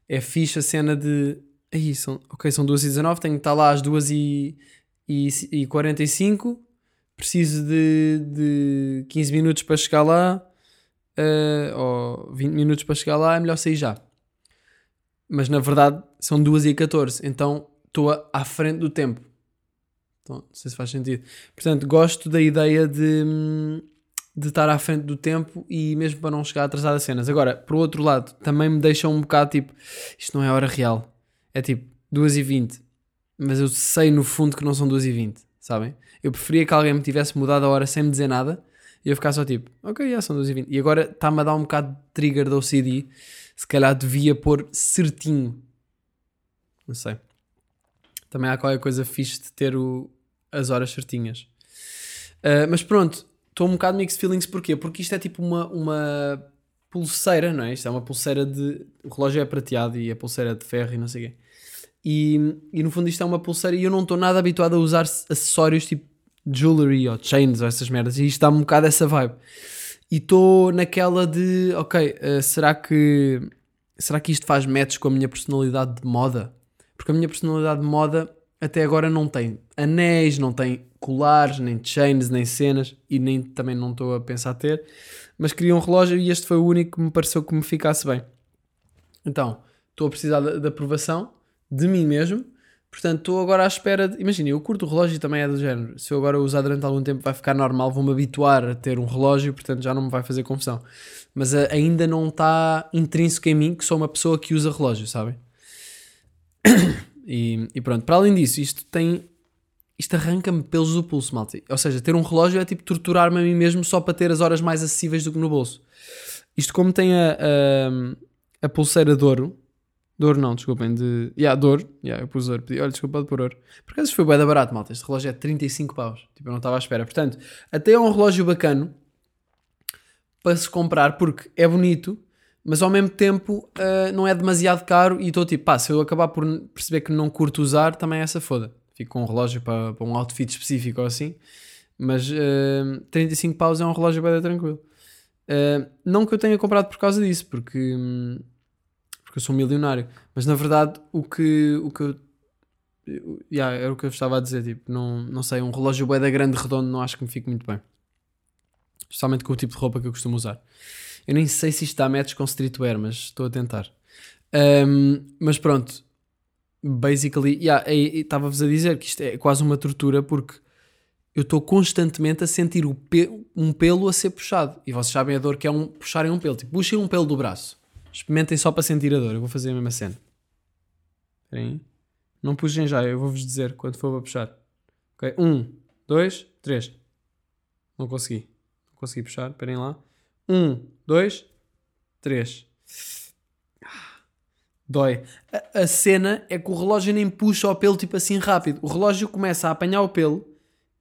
A: É fixe a cena de Aí, são, ok, são 2h19, tenho que estar lá às 2h45, preciso de, de 15 minutos para chegar lá, uh, ou 20 minutos para chegar lá, é melhor sair já. Mas na verdade são 2h14, então estou à frente do tempo. Então, não sei se faz sentido. Portanto, gosto da ideia de, de estar à frente do tempo e mesmo para não chegar atrasado a cenas. Agora, por outro lado, também me deixa um bocado tipo, isto não é hora real é tipo 2h20, mas eu sei no fundo que não são 2h20, sabem? Eu preferia que alguém me tivesse mudado a hora sem me dizer nada e eu ficar só tipo, ok, já são 2h20. E agora está-me a dar um bocado de trigger da OCD, se calhar devia pôr certinho. Não sei. Também há qualquer coisa fixe de ter o, as horas certinhas. Uh, mas pronto, estou um bocado mixed feelings, porquê? Porque isto é tipo uma, uma pulseira, não é? Isto é uma pulseira de. O relógio é prateado e a pulseira é de ferro e não sei o quê. E, e no fundo isto é uma pulseira e eu não estou nada habituado a usar acessórios tipo jewelry ou chains ou essas merdas. E isto dá um bocado essa vibe. E estou naquela de, ok, uh, será que será que isto faz match com a minha personalidade de moda? Porque a minha personalidade de moda até agora não tem anéis, não tem colares, nem chains, nem cenas e nem também não estou a pensar ter, mas queria um relógio e este foi o único que me pareceu que me ficasse bem. Então, estou a precisar de, aprovação de mim mesmo. Portanto, estou agora à espera de. Imagina, eu curto o relógio também é do género. Se eu agora usar durante algum tempo vai ficar normal, vou-me habituar a ter um relógio, portanto já não me vai fazer confusão. Mas uh, ainda não está intrínseco em mim que sou uma pessoa que usa relógio, sabem? E, e, pronto, para além disso, isto tem. Isto arranca-me pelos do pulso, malta. Ou seja, ter um relógio é tipo torturar-me a mim mesmo só para ter as horas mais acessíveis do que no bolso. Isto, como tem a, a, a pulseira de ouro, de ouro não, desculpem, de. Yeah, de ouro. Yeah, eu pus ouro. Pedi, olha, desculpa de pôr ouro. Por acaso foi bem da barato, malta. Este relógio é 35 paus. Tipo, eu não estava à espera. Portanto, até é um relógio bacano para se comprar porque é bonito mas ao mesmo tempo uh, não é demasiado caro e estou tipo, pá, se eu acabar por perceber que não curto usar, também é essa foda. Fico com um relógio para, para um outfit específico ou assim, mas uh, eh, 35 paus é um relógio bem tranquilo. Uh, não que eu tenha comprado por causa disso, porque, porque eu sou um milionário, mas na verdade o que, o que eu. Yeah, era o que eu estava a dizer, tipo, não, não sei, um relógio bem da grande redondo não acho que me fique muito bem. Especialmente com o tipo de roupa que eu costumo usar. Eu nem sei se isto dá match com streetwear, mas estou a tentar. Um, mas pronto, basically, yeah, estava-vos a dizer que isto é quase uma tortura porque eu estou constantemente a sentir um pelo a ser puxado. E vocês sabem a dor que é um, puxarem um pelo. Tipo, puxem um pelo do braço. Experimentem só para sentir a dor. Eu vou fazer a mesma cena. Esperem. Não puxem já, eu vou-vos dizer quando for para puxar. Ok, um, dois, três. Não consegui. Não consegui puxar, esperem lá. Um, dois, três. Dói. A, a, cena é que o relógio nem puxa o pelo tipo assim rápido. O relógio começa a apanhar o pelo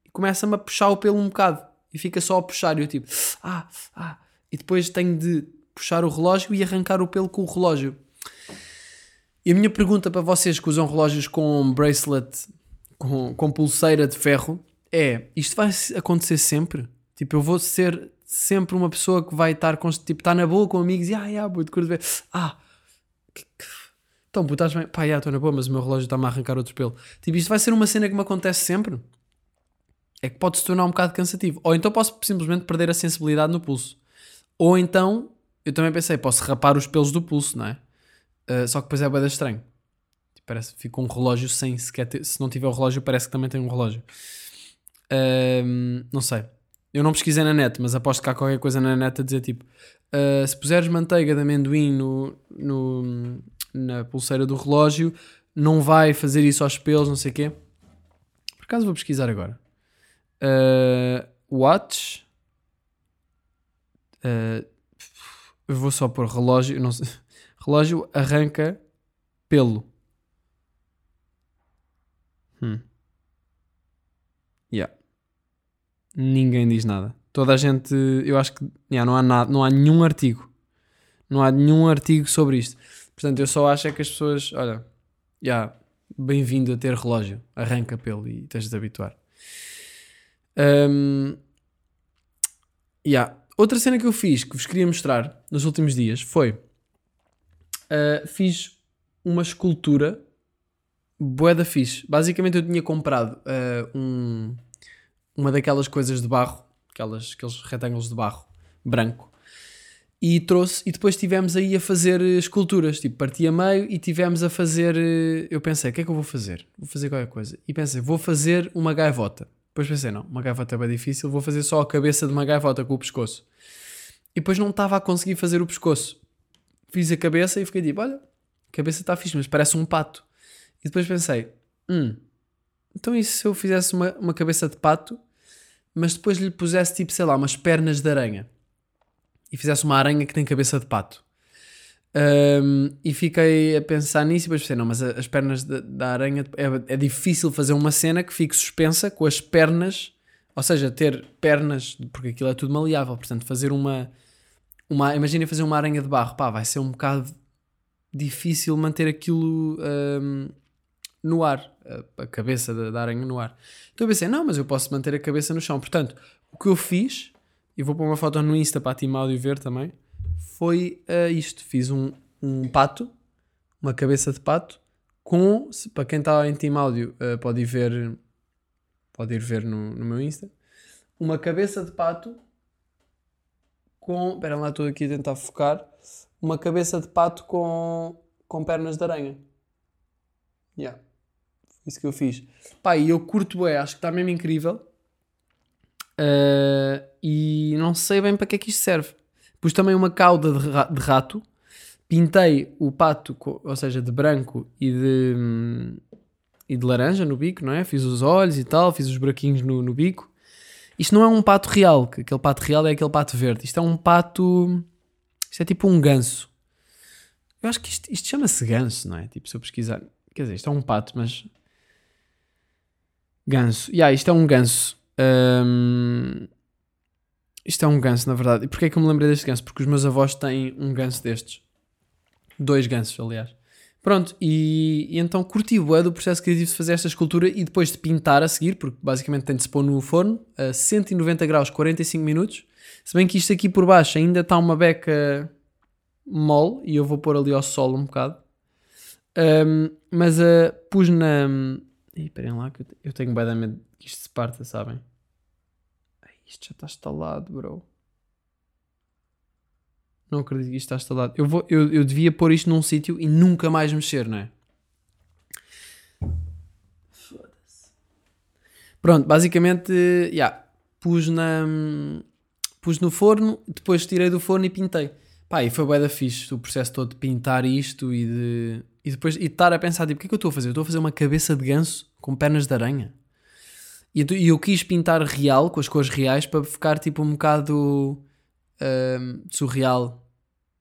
A: e começa-me a puxar o pelo um bocado. E fica só a puxar. E eu tipo, ah, ah. E depois tenho de puxar o relógio e arrancar o pelo com o relógio. E a minha pergunta para vocês que usam relógios com bracelet, com, com pulseira de ferro, é: isto vai acontecer sempre? Tipo, eu vou ser sempre uma pessoa que vai estar, tipo, está na boa com amigos e, ah, yeah, puto, curto ver, ah, então, puto, estás bem, pá, estou na boa, mas o meu relógio está-me a arrancar outro pelo. Tipo, isto vai ser uma cena que me acontece sempre. É que pode se tornar um bocado cansativo. Ou então posso simplesmente perder a sensibilidade no pulso. Ou então, eu também pensei, posso rapar os pelos do pulso, não é? Uh, só que depois é bem estranho. Tipo, parece fica um relógio sem sequer ter, se não tiver o relógio, parece que também tem um relógio. Uh, não sei. Eu não pesquisei na net, mas aposto que há qualquer coisa na net a dizer tipo: uh, se puseres manteiga de amendoim no, no, na pulseira do relógio, não vai fazer isso aos pelos, não sei o quê. Por acaso vou pesquisar agora. Uh, watch. Uh, vou só pôr relógio. Não sei, relógio arranca pelo. Hum. Yeah ninguém diz nada. Toda a gente, eu acho que yeah, não há nada, não há nenhum artigo. Não há nenhum artigo sobre isto. Portanto, eu só acho é que as pessoas, olha, yeah, bem-vindo a ter relógio, arranca pelo e tens de habituar. Um, yeah. Outra cena que eu fiz que vos queria mostrar nos últimos dias foi uh, fiz uma escultura boeda fixe. Basicamente eu tinha comprado uh, um uma daquelas coisas de barro, aquelas, aqueles retângulos de barro branco, e trouxe, e depois tivemos aí a fazer esculturas, tipo, parti a meio e tivemos a fazer, eh, eu pensei, o que é que eu vou fazer? Vou fazer qualquer coisa. E pensei, vou fazer uma gaivota. Depois pensei, não, uma gaivota é bem difícil, vou fazer só a cabeça de uma gaivota com o pescoço. E depois não estava a conseguir fazer o pescoço. Fiz a cabeça e fiquei tipo, olha, a cabeça está fixe, mas parece um pato. E depois pensei, hum, então e se eu fizesse uma, uma cabeça de pato, mas depois lhe pusesse tipo, sei lá, umas pernas de aranha e fizesse uma aranha que tem cabeça de pato? Um, e fiquei a pensar nisso e depois pensei, não, mas as pernas da, da aranha é, é, difícil fazer uma cena que fique suspensa com as pernas Ou seja, ter pernas, porque aquilo é tudo maleável. Portanto, fazer uma. uma Imagina fazer uma aranha de barro. Pá, vai ser um bocado difícil manter aquilo hum, no ar. A, cabeça da, aranha no ar. Então eu pensei, não, mas eu posso manter a cabeça no chão. Portanto, o que eu fiz, e vou pôr uma foto no Insta para a Team Audio ver também, foi uh, isto. Fiz um, um pato, uma cabeça de pato, com, se- para quem está em Team Audio, uh, pode ir ver, pode ir ver no, no meu Insta, uma cabeça de pato com, espera lá, estou aqui a tentar focar, uma cabeça de pato com, com pernas de aranha. Yeah. Isso que eu fiz. Pá, e eu curto é, acho que está mesmo incrível. Uh, e não sei bem para que é que isto serve. Pus também uma cauda de, ra- de rato, pintei o pato, ou seja, de branco e de, hum, e de laranja no bico, não é? Fiz os olhos e tal, fiz os buraquinhos no, no bico. Isto não é um pato real, que aquele pato real é aquele pato verde. Isto é um pato. Isto é tipo um ganso. Eu acho que isto, isto chama-se ganso, não é? Tipo, se eu pesquisar. Quer dizer, isto é um pato, mas. Ganso. Yeah, isto é um ganso. Hum, Isto é um ganso, na verdade. E porquê é que eu me lembrei deste ganso? Porque os meus avós têm um ganso destes. Dois gansos, aliás. Pronto, e, e então curti o do processo criativo de fazer esta escultura e depois de pintar a seguir, porque basicamente tem de se pôr no forno a 190 graus, 45 minutos. Se bem que isto aqui por baixo ainda está uma beca mole e eu vou pôr ali ao sol um bocado. Ahm, mas uh, pus na. Ih, esperem lá que eu te- eu tenho bem da medo que isto se parta, sabem? Ai, isto já está instalado, bro. Não acredito que isto está instalado. Eu, vou, eu, eu devia pôr isto num sítio e nunca mais mexer, não é? Foda-se. Pronto, basicamente, yeah, pus, na, pus no forno, depois tirei do forno e pintei. Pá, e foi bué da fixe o processo todo de pintar isto e de, e depois e estar a pensar, tipo, o que é que eu estou a fazer? Eu estou a fazer uma cabeça de ganso com pernas de aranha. E eu, quis pintar real, com as cores reais, para ficar tipo um bocado ahm, surreal.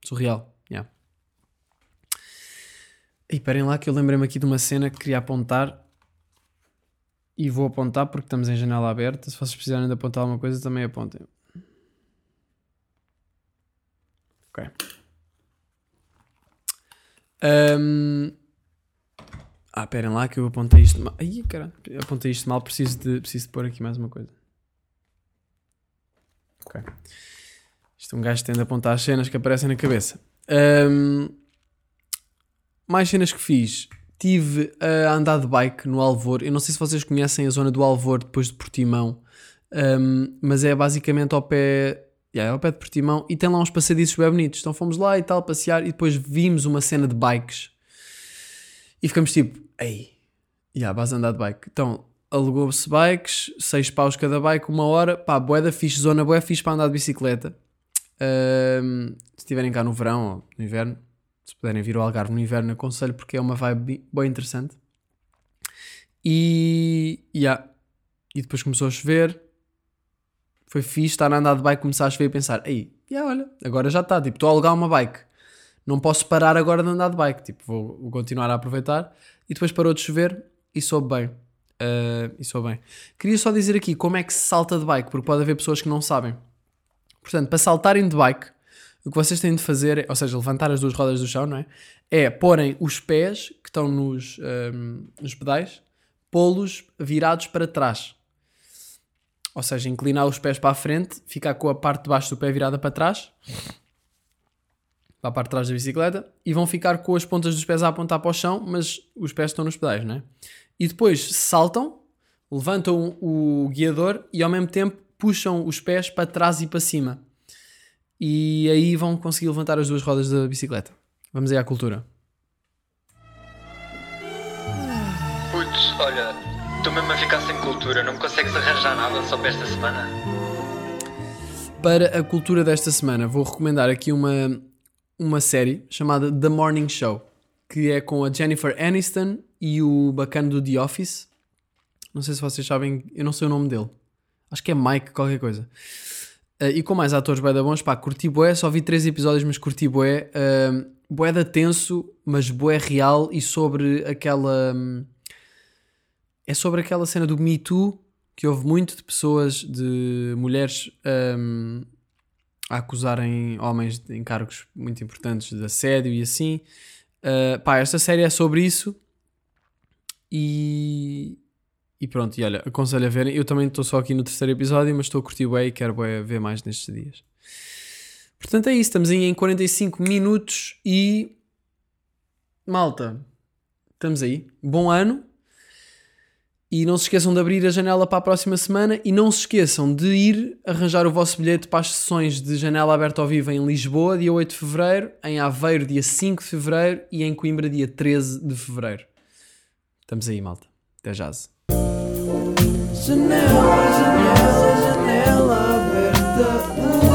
A: Surreal, yeah. E esperem lá que eu lembrei-me aqui de uma cena que queria apontar. E vou apontar porque estamos em janela aberta. Se vocês precisarem de apontar alguma coisa, também apontem. Ok. Ahm, Ah, esperem lá que eu apontei isto mal. Ai, caralho. Apontei isto mal. Preciso de, preciso de pôr aqui mais uma coisa. Ok. Isto é um gajo tende a apontar as cenas que aparecem na cabeça. Ahm, mais cenas que fiz. Tive a andar de bike no Alvor. Eu não sei se vocês conhecem a zona do Alvor depois de Portimão. Ahm, mas é basicamente ao pé. Yeah, é ao pé de Portimão e tem lá uns passadiços bem bonitos. Então fomos lá e tal, passear e depois vimos uma cena de bikes e ficamos tipo, ei, yeah, vais andar de bike. Então alugou-se bikes, seis paus cada bike, uma hora, pá, boeda fixe, zona boé fixe para andar de bicicleta. Ahm, se estiverem cá no verão ou no inverno, se puderem vir ao Algarve no inverno, aconselho porque é uma vibe bem interessante. E, yeah. e depois começou a chover, foi fixe estar a andar de bike, começar a chover e pensar, ei, yeah, olha, agora já está, tipo, estou a alugar uma bike, não posso parar agora de andar de bike, tipo, vou, vou continuar a aproveitar. E depois parou de chover e soube bem. Ah, e soube bem. Queria só dizer aqui como é que se salta de bike, porque pode haver pessoas que não sabem. Portanto, para saltarem de bike, o que vocês têm de fazer, ou seja, levantar as duas rodas do chão, não é? É porem os pés que estão nos, ahm, nos pedais, pô-los virados para trás. Ou seja, inclinar os pés para a frente, ficar com a parte de baixo do pé virada para trás, para a parte de trás da bicicleta, e vão ficar com as pontas dos pés a apontar para o chão, mas os pés estão nos pedais, não é? E depois saltam, levantam o guiador e ao mesmo tempo puxam os pés para trás e para cima. E aí vão conseguir levantar as duas rodas da bicicleta. Vamos aí à cultura.
B: Estou mesmo a ficar sem cultura, não consegues arranjar nada só para esta semana?
A: Para a cultura desta semana, vou recomendar aqui uma, uma série chamada The Morning Show, que é com a Jennifer Aniston e o bacana do The Office. Não sei se vocês sabem, eu não sei o nome dele. Acho que é Mike, qualquer coisa. Uh, e com mais atores bué da bons, pá, curti bué, só vi três episódios, mas curti bué. Uh, bué da tenso, mas bué real e sobre aquela... hum, é sobre aquela cena do Me Too, que houve muito de pessoas, de mulheres hum, a acusarem homens em cargos muito importantes de assédio e assim. Uh, pá, esta série é sobre isso e, e pronto, e olha, aconselho a verem. Eu também estou só aqui no terceiro episódio, mas estou a curtir bem e quero bem ver mais nestes dias. Portanto é isso, estamos aí em 45 minutos e malta, estamos aí. Bom ano. E não se esqueçam de abrir a janela para a próxima semana e não se esqueçam de ir arranjar o vosso bilhete para as sessões de janela aberta ao vivo em Lisboa, dia 8 de fevereiro, em Aveiro, dia 5 de fevereiro e em Coimbra, dia 13 de fevereiro. Estamos aí, malta. Até já. Janela, janela, janela aberta.